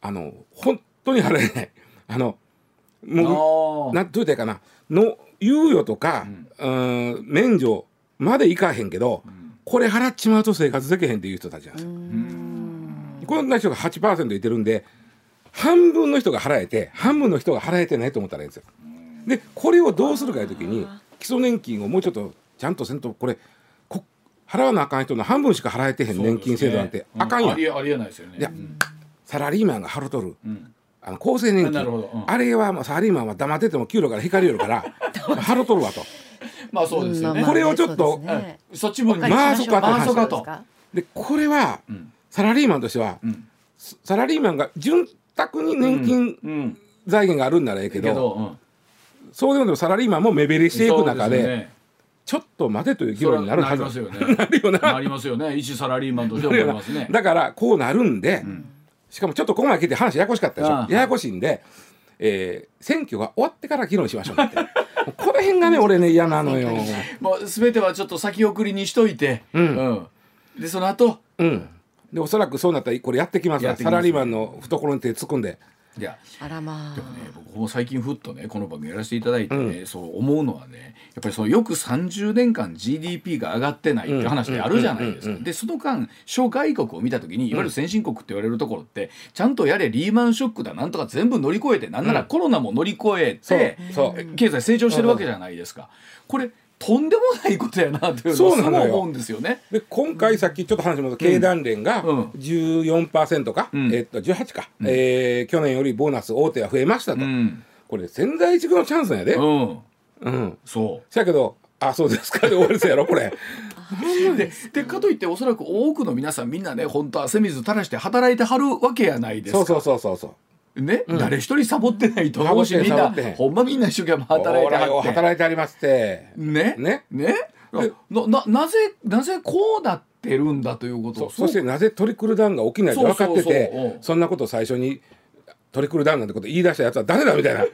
あの本当に払えない。(laughs) あのもうあなんどう言ったらいいかな。の猶予とか、うん、免除までいかへんけど、これ払っちまうと生活できへんっていう人たちなんですよ。こんな人が8%いてるんで半分の人が払えて半分の人が払えてないと思ったらいいんですよ。でこれをどうするかいう時に基礎年金をもうちょっとちゃんとせんとこれこ払わなあかん人の半分しか払えてへん年金制度なんてあかんやん。ありえありえないですよね。いやうん。サラリーマンが払うとる。うん。あの厚生年金。なるほど。うん。あれはもうサラリーマンは黙ってても給料から光りよるから払うとるわと。まあそうですよね。これをちょっとそっち分にお借りしまあそこか。とそうでこれはん。サラリーマンとしては、ん。サラリーマンが潤沢に年金うん。財源があるんならええけど,、そうでもサラリーマンも目減りしていく中でちょっと待てという議論になるはず。なりますよね。(laughs) なるよな。なりますよね。一サラリーマンとして思いますね。だからこうなるんで、しかもちょっとここまで来て話ややこしかったでしょ。ややこしいんで、えー選挙が終わってから議論しましょうって。(laughs) この辺がね俺ね嫌なのよ。もうすべてはちょっと先送りにしといて、うん。うん。でその後うん。でおそらくそうなったらこれやってきますからサラリーマンの懐に手突っ込んで。いやあらまあ。でもね僕も最近ふっとねこの番組やらせていただいてね、そう思うのはねやっぱりそのよく30年間 GDP が上がってないって話であるじゃないですか。でその間諸外国を見た時にいわゆる先進国って言われるところってちゃんとやれリーマンショックだなんとか全部乗り越えてなんならコロナも乗り越えて、そう。そう。経済成長してるわけじゃないですか。これとんでもないことやなっていうのそをすうなのよ。ごい思うんですよね。で今回さっきちょっと話戻す経団連がうん。14%か、ん。えっと18か、えー去年よりボーナス大手は増えましたと、うん、これ千載一遇のチャンスなんやで、うん、うん、そう。そやけどあそうですか。で終わりそうやろこれ。(laughs) ででかといっておそらく多くの皆さんみんなね本当汗水垂らして働いてはるわけやないですか。そうそうそうそうそうね、誰一人サボってないと思うしみんなほんまみんな一生懸命働いてはって。働いてありますって。ね？ね？ね？なななぜなぜこうなってるんだということそを。そしてなぜトリクルダウンが起きないって分かっててうん。そんなことを最初にトリクルダウンなんてこと言い出したやつは誰だみたいな。(laughs)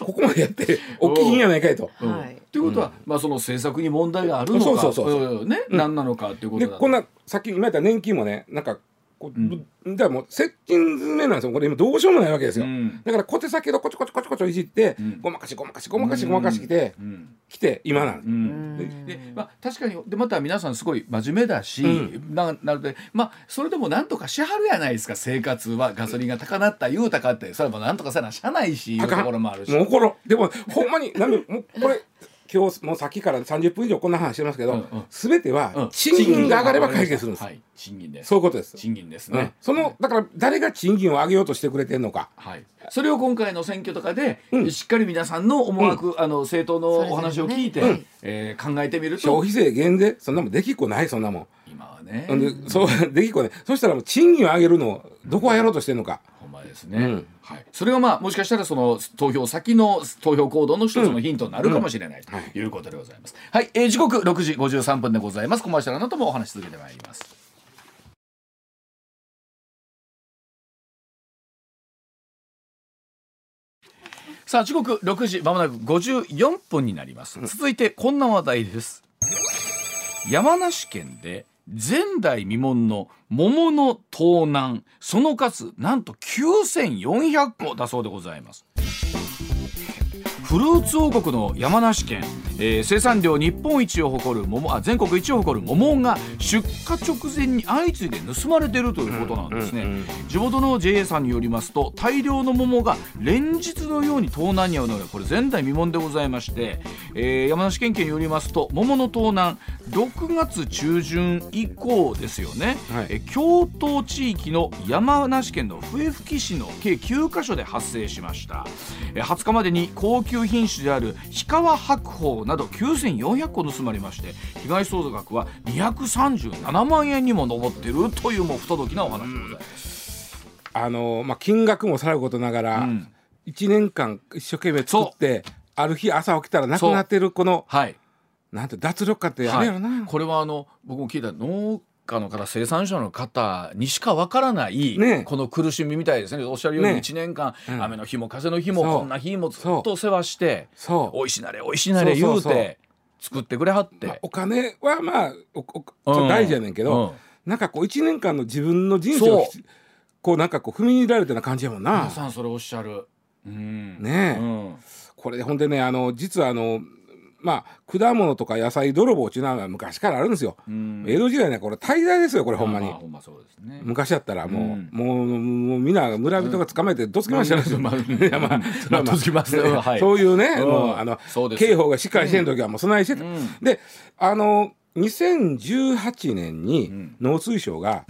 ここまでやって起きひんやないかいと。はい。ということは、まあその政策に問題があるのかそうそうそうそう。ん。ね、何なのかっていうことだと。でこんなさっき今言った年金もねなんかこう、だからもう接近詰めなんですよ。これ今どうしようもないわけですよ、うん。だから小手先のこちょこちょこちょこちょいじって、ん。ごまかしごまかしごまかしごまかしきて、うん。来て今なんです、うん。ででまあ、確かにでまた皆さんすごい真面目だし、うん。ななので、まあ、それでもなんとかしはるやないですか。生活はガソリンが高なった言うたかってそれはもうなんとかせなしゃないしいうところもあるし。もう怒ろう。でもほんまになんでもうこれ今日もうさっきから30分以上こんな話してますけど、うんうん。全てはうん。賃金が上がれば解決するんです、はい。賃金です。そういうことです、賃金ですうん。ね、そのだから誰が賃金を上げようとしてくれてんのか。はい、それを今回の選挙とかで、うん。しっかり皆さんの思惑、あの政党のお話を聞いて、えー考えてみると。消費税減税？そんなもんできっこない？そんなもん。今はね、そうできっこねそしたらもう賃金を上げるのをどこがやろうとしてんのかですね、うんはい、それがまあもしかしたらその投票先の投票行動の一つのヒントになるかもしれない、うんはいということでございます。はい、えー時刻6時53分でございます。コマーシャルの後もお話し続けてまいります。さあ時刻6時まもなく54分になります。続いてこんな話題です。山梨県で前代未聞の桃の盗難。その数なんと9400個だそうでございます。フルーツ王国の山梨県、えー生産量日本一を誇る桃あ全国一を誇る桃が出荷直前に相次いで盗まれているということなんですね、うんうん地元の JA さんによりますと大量の桃が連日のように盗難に遭うのがこれ前代未聞でございまして、えー山梨県警によりますと桃の盗難6月中旬以降ですよね、はい。えー京都地域の山梨県の笛吹市の計9カ所で発生しました、えー20日までに高級品種である氷川白鳳など9400個盗まれまして被害総額は237万円にも上っているというもう不届きなお話でございます。あのまあ金額もさることながら、うん。一年間一生懸命作ってある日朝起きたらなくなってるこのはい。なんて脱力感ってあれやろな、はい、これはあの僕も聞いた農家の方生産者の方にしかわからない、ね。この苦しみみたいですね。おっしゃるようにね。1年間、うん。雨の日も風の日もこんな日もずっと世話してそう。おいしなれおいしなれ言うて作ってくれはって、まあ、お金はまあおお大事やねんけど、うん。なんかこう一年間の自分の人生をこうなんかこう踏み入れられてるような感じやもんな。皆。さんそれおっしゃる、うん、ねえ。うん。これほんでねあの実はあのまあ果物とか野菜泥棒っていうのは昔からあるんですよ。うん。江戸時代ねこれ大罪ですよこれほんまに。ああ。まそうですね。昔やったらもう、うん。もうもうみんな村人が捕まえてどつきましたよ、(laughs) まあいやまあまあどつきますねはい。そういうね、うん。もうあの刑法がしっかりしてん時はもう備えしてた、うん。であの2018年にん。農水省が、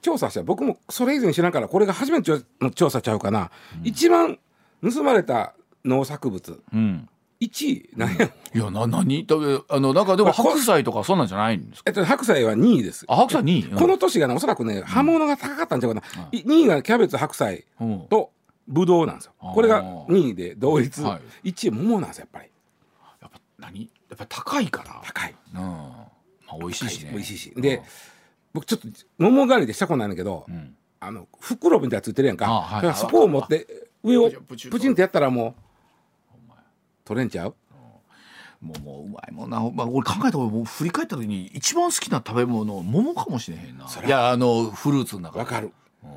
調査した。僕もそれ以前知らんからこれが初めての調査ちゃうかな、一番盗まれた農作物うん1位？なん。や、いやな何？だあのなんかでも白菜とかそんなんじゃないんですか？えっと、白菜は2位です。あ白菜にこの年がねおそらくね葉物が高かったんちゃうかな、い2位がキャベツ白菜うん。とブドウなんですよ。これが2位で同率、は1位桃なんですよやっぱり。やっぱ何？やっぱ高いから。高い。うん。まあ美味しいしね。美味しいし。で僕ちょっと桃狩りでしたことないんだけど、うん。あの袋みたいなやつついてるやんか、あはい。だからそこを持って上をプチップチンってやったらもう取れんちゃう？もうもううまいもんな、まあ、俺考えたらもう振り返った時に一番好きな食べ物桃かもしれへんな。いやあのフルーツの中で。わかる。うん。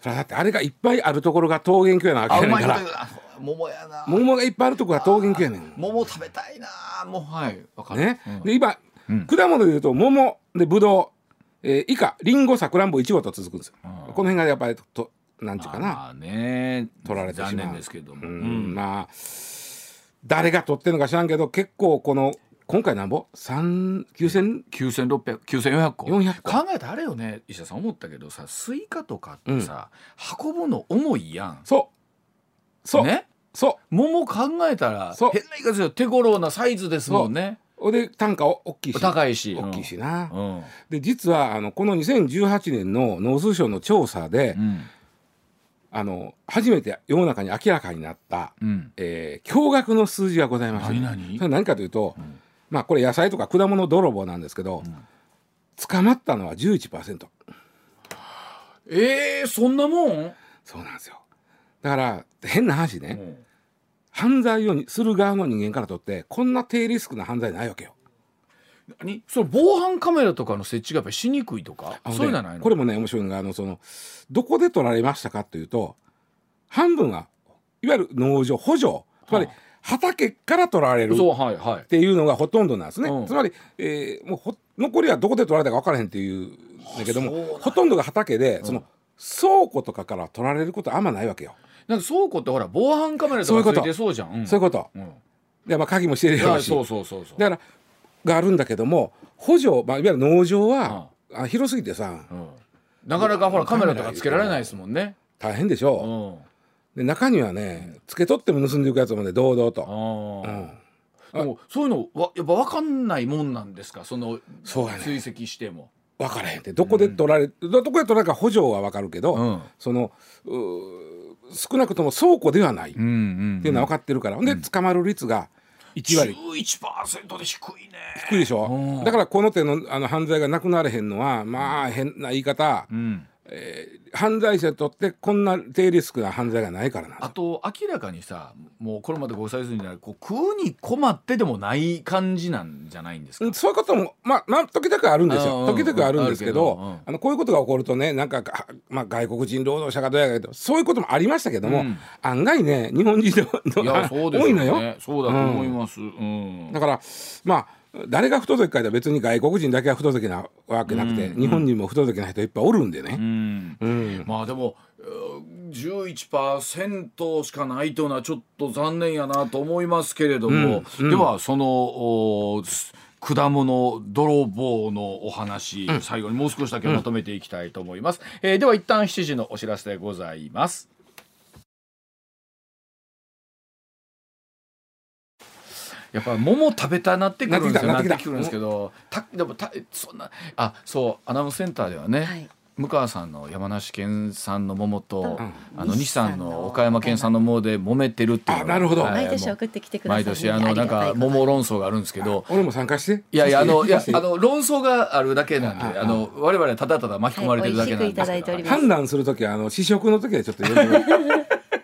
それはだってあれがいっぱいあるところが桃源郷やなわあけやねんから。桃やな。桃がいっぱいあるところが桃源郷やねん。桃食べたいなもう。はいわかる。ね、うん。で今、うん。果物でいうと桃でぶどう、えー、以下りんごさくらんぼいちごと続くんですよ、うん。この辺がやっぱりとなんちゅうかな、まあね。取られてしまう。残念ですけども、うん。うん。まあ誰が取ってんのか知らんけど結構この今回なんぼ？三九千？9600 9400個。400個。考えたらあれよね。石田さん思ったけどさスイカとかってさ、運ぶの重いやん。そう。そう、ね？そ桃考えたらそう。変な言い方ですよ。手頃なサイズですもんね。で単価お大きいし。高いし。大きいしな、うん。で実はあのこの2018年の農水省の調査で、うんあの初めて世の中に明らかになった、うん。えー驚愕の数字がございまして何何？それ何かというと、まあこれ野菜とか果物泥棒なんですけど、捕まったのは11%えー、そんなもん、そうなんですよ。だから変な話ね、うん。犯罪をする側の人間からとってこんな低リスクな犯罪ないわけよ何？その防犯カメラとかの設置がやっぱりしにくいとか？そういうのはないの？これもね面白いのがあのそのどこで取られましたかというと半分はいわゆる農場補助つまりはあ。畑から取られるっていうのがほとんどなんですね、うん。つまり、えーもうほ残りはどこで取られたか分からへんっていうんだけどもほとんどが畑で、その倉庫とかから取られることあんまないわけよ、なんか倉庫ってほら防犯カメラとかついてそうじゃん。そういうこと。うん。で、まあ、鍵もしてるいやろうしやそうそうそうそう。だからがあるんだけども補助、まあ、いわゆる農場は、あ広すぎてさ。うん。なかなかほらカメラとかつけられないですもんね。大変でしう。ょ、ん。で中にはねつけ取っても盗んでいくやつもね堂々あと、ーうん、でもそういうのわやっぱ分かんないもんなんですか？そのそうやね。追跡しても。分からへんって。どこで取られ、どこで取られるか補助は分かるけど、うん。その少なくとも倉庫ではないっうんうん。ていうのは分かってるから、ほんで捕まる率が1割。11%で低いね。低いでしょ、うん。だからこの手のあの犯罪がなくなれへんのはまあ変な言い方、うん犯罪者にとってこんな低リスクな犯罪がないからな。あと明らかにさもうこれまでご再生になるこう食うに困ってでもない感じなんじゃないんですか？うんそういうこともまあまあ時々あるんですよ。時々あるんですけど、あのこういうことが起こるとねなんか、あまあ、外国人労働者がどうやらけどそういうこともありましたけども、うん。案外ね日本人のいやそうですよ多いのよ。ねそうだと思います。うん。だからまあ誰が不届きかで別に外国人だけは不届きなわけなくて、うん。日本人も不届きな人いっぱいおるんでうね。ん。うん。まあでもうー11%しかないというのはちょっと残念やなと思いますけれども、うん。うん。ではその果物泥棒のお話、最後にもう少しだけまとめていきたいと思います、えーでは一旦7時のお知らせでございますやっぱ桃食べたなってくるんですよ。なってきたなってきたなってくるんですけどたでもたそんなあそうアナウンスセンターではね、はい。向川さんの山梨県産の桃と、うん。あの西さんのの岡山県産の桃で揉めてるっていうのがあなるほど。はい。毎年送ってきてください、毎年あのなんか桃論争があるんですけど俺も参加して。いやいやあのいや (laughs) あの論争があるだけなんでああの我々はただただ巻き込まれてるだけなんですけど、はい判断するときはあの試食の時はちょっと呼んでもら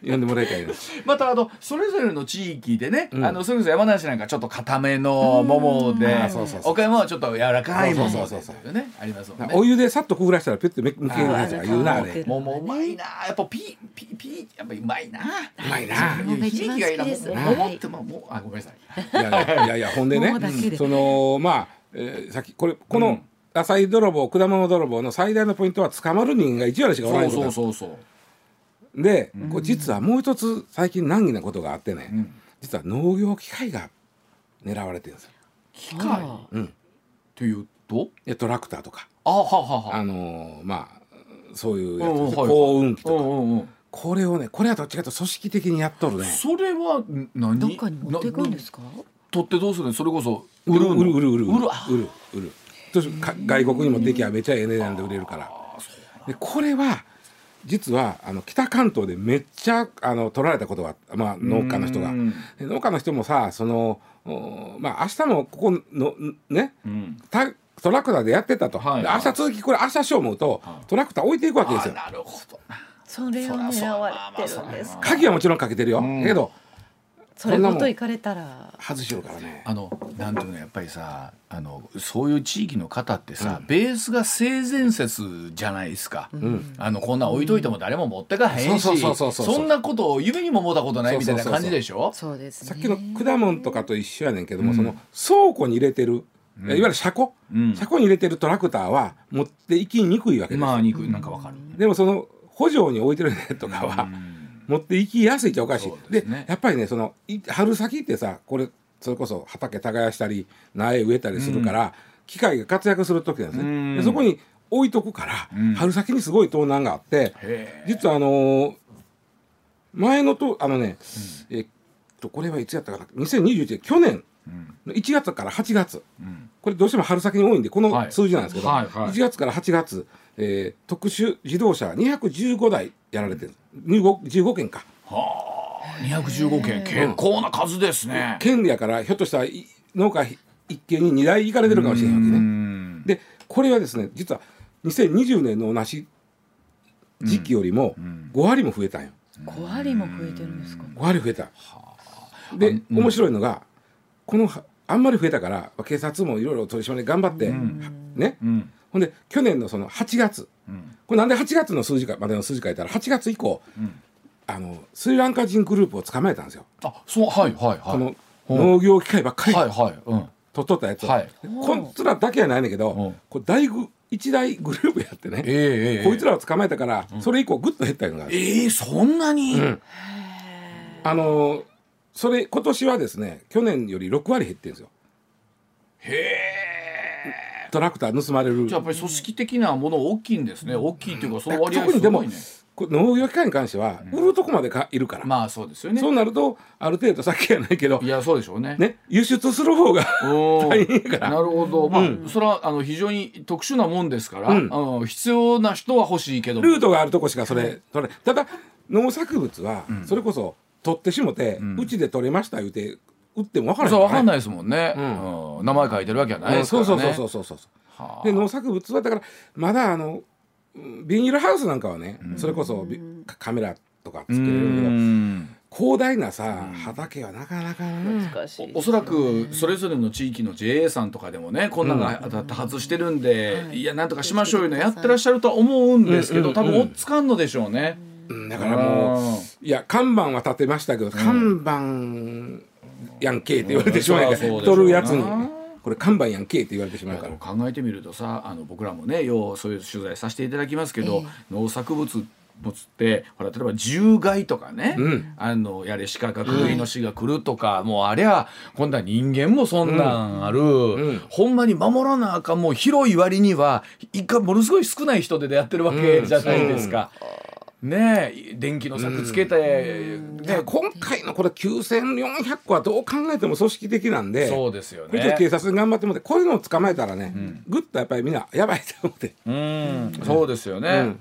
呼んでもらいたいです。(laughs) またあのそれぞれの地域でね、うんあのそれこそ山梨なんかちょっと固めの桃で、あそうそうそう岡山はちょっと柔らかい桃でそうそうそうそうというねありますもんね。お湯でさっとくぐらしたらピュッてめむけるやつが言うなあれ。桃うまいなやっぱピーピーピーやっぱうまいな。うまいな。桃がいや響きがいいなはい桃ってもうもうあごめんなさい。いやいや (laughs) ほんでねそのまあ、えー、さっきこれこのうん野菜泥棒果物泥棒の最大のポイントは捕まる人間が1割しかおらなそいうことそうそうそう。で、これ実はもう一つ最近難儀なことがあってね、うん。実は農業機械が狙われてるんですよ。機械？っうん、ていうと？でトラクターとか。あはははあ。のーまあそういうやつ。うんうんはい耕運機とか、うんこれをねこれはどっちかというと組織的にやっとるね。それはん何？どっかに持っていくんですか？な取ってどうするの？それこそ売るの？売る売る売る。売る。あ。売る売る。外国にもできゃめちゃええ値段で売れるから。でこれは実はあの北関東でめっちゃあの取られたことがまあ農家の人が。農家の人もさそのおまあ明日もここのねうん。たトラクターでやってたと、はいで明日続きこれ明日しよう思うと、はい。トラクター置いていくわけですよ。あなるほど。なそれを狙われてるんですか鍵はもちろんかけてるよ、うん。だけどそれごと行かれたら外しよるからね。あのなんていうのやっぱりさあのそういう地域の方ってさ、ベースが性善説じゃないですか、ん。あのこんなん置いといても誰も持ってかへんしそうそうそんなことを夢にも思ったことないみたいな感じでしょ？そうですね。さっきの果物とかと一緒やねんけども、うん。その倉庫に入れてる、いわゆる車庫、うん。車庫に入れてるトラクターは持っていきにくいわけですよ、まあ肉なんかわかる、でもその補助に置いてるねとかは、持っていきやすいっておかしい。でね。やっぱりねそのい春先ってさこれそれこそ畑耕したり苗植えたりするから、機械が活躍する時なんですね、うん。でそこに置いとくから、うん。春先にすごい盗難があって実はあのー前のとあのね、えっとこれはいつやったかな？2021年去年。1月から8月、これどうしても春先に多いんでこの数字なんですけど、はいはい。はい1月から8月、えー特殊自動車215台やられてる。15 15件か。215件。結構な数ですね。県やからひょっとしたらい農家一軒に2台行かれてるかもしれないわけね。うん。でこれはですね実は2020年の梨時期よりも5割も増えたんよ。5割も増えてるんですか？5割増えた。で面白いのがこのはあんまり増えたから警察もいろいろ取り締まり頑張って、ね、うんほんで去年のその8月、これなんで8月の数字かまでの数字書いたら8月以降、あのスリランカ人グループを捕まえたんですよ。あそうはいはいはい。この農業機械ばっかり。はいはいうん。取っとったやつを、はい。こいつらだけやないねんけど、うん。これ大グ一大グループやってね、ええええこいつらを捕まえたから、それ以降ぐっと減ったのがあるええそんなに？あのーそれ今年はですね去年より6割減ってるんですよ。へえ。トラクター盗まれるじゃあやっぱり組織的なもの大きいんですね。大きいっていうかその割合特にでもすごいね。これ農業機械に関しては売るとこまでかいるから、まあそうですよね。そうなるとある程度さっきやないけどいやそうでしょうね。ね輸出する方が大変やからなるほど。まあ、それはあの非常に特殊なもんですから、うんあの必要な人は欲しいけども。ルートがあるとこしかそれ取れただ農作物はそれこそ取ってしもてうち、で取れました言うて売っても分からない？そうわかんいないですもんね、うん。名前書いてるわけはないですからね。そうそうそうそうそうそう。はあで農作物はだからまだあのうんビニールハウスなんかはね、それこそビカカメラとかつけれるけうどん広大なさ畑はなかなかね、難しいおそらくそれぞれの地域の JA さんとかでもねこんなのが多発してるんで、いやなんとかしましょういうのやってらっしゃるとは思うんですけど、多分追っつかんのでしょうね。う。んだからもういや看板は立てましたけど、看板やんけって言われてしまうから、うんそりゃそうでしょうな。取るやつに。これ看板やんけって言われてしまうから。考えてみるとさあの僕らもねようそういう取材させていただきますけど、農作物物ってほら例えば獣害とかね、うん。あのやれ鹿が来るイノシシが来るとか、もうありゃ今度は人間もそんなんある、ん。ほんまに守らなあかんもう広い割にはいかものすごい少ない人でやってるわけじゃないですか。ねえ電気の柵つけて、ね今回のこれ9400個はどう考えても組織的なんでそうですよね。警察に頑張ってもらってこういうのを捕まえたらね、ぐっとやっぱりみんなやばいと思って。うん、そうですよね。うん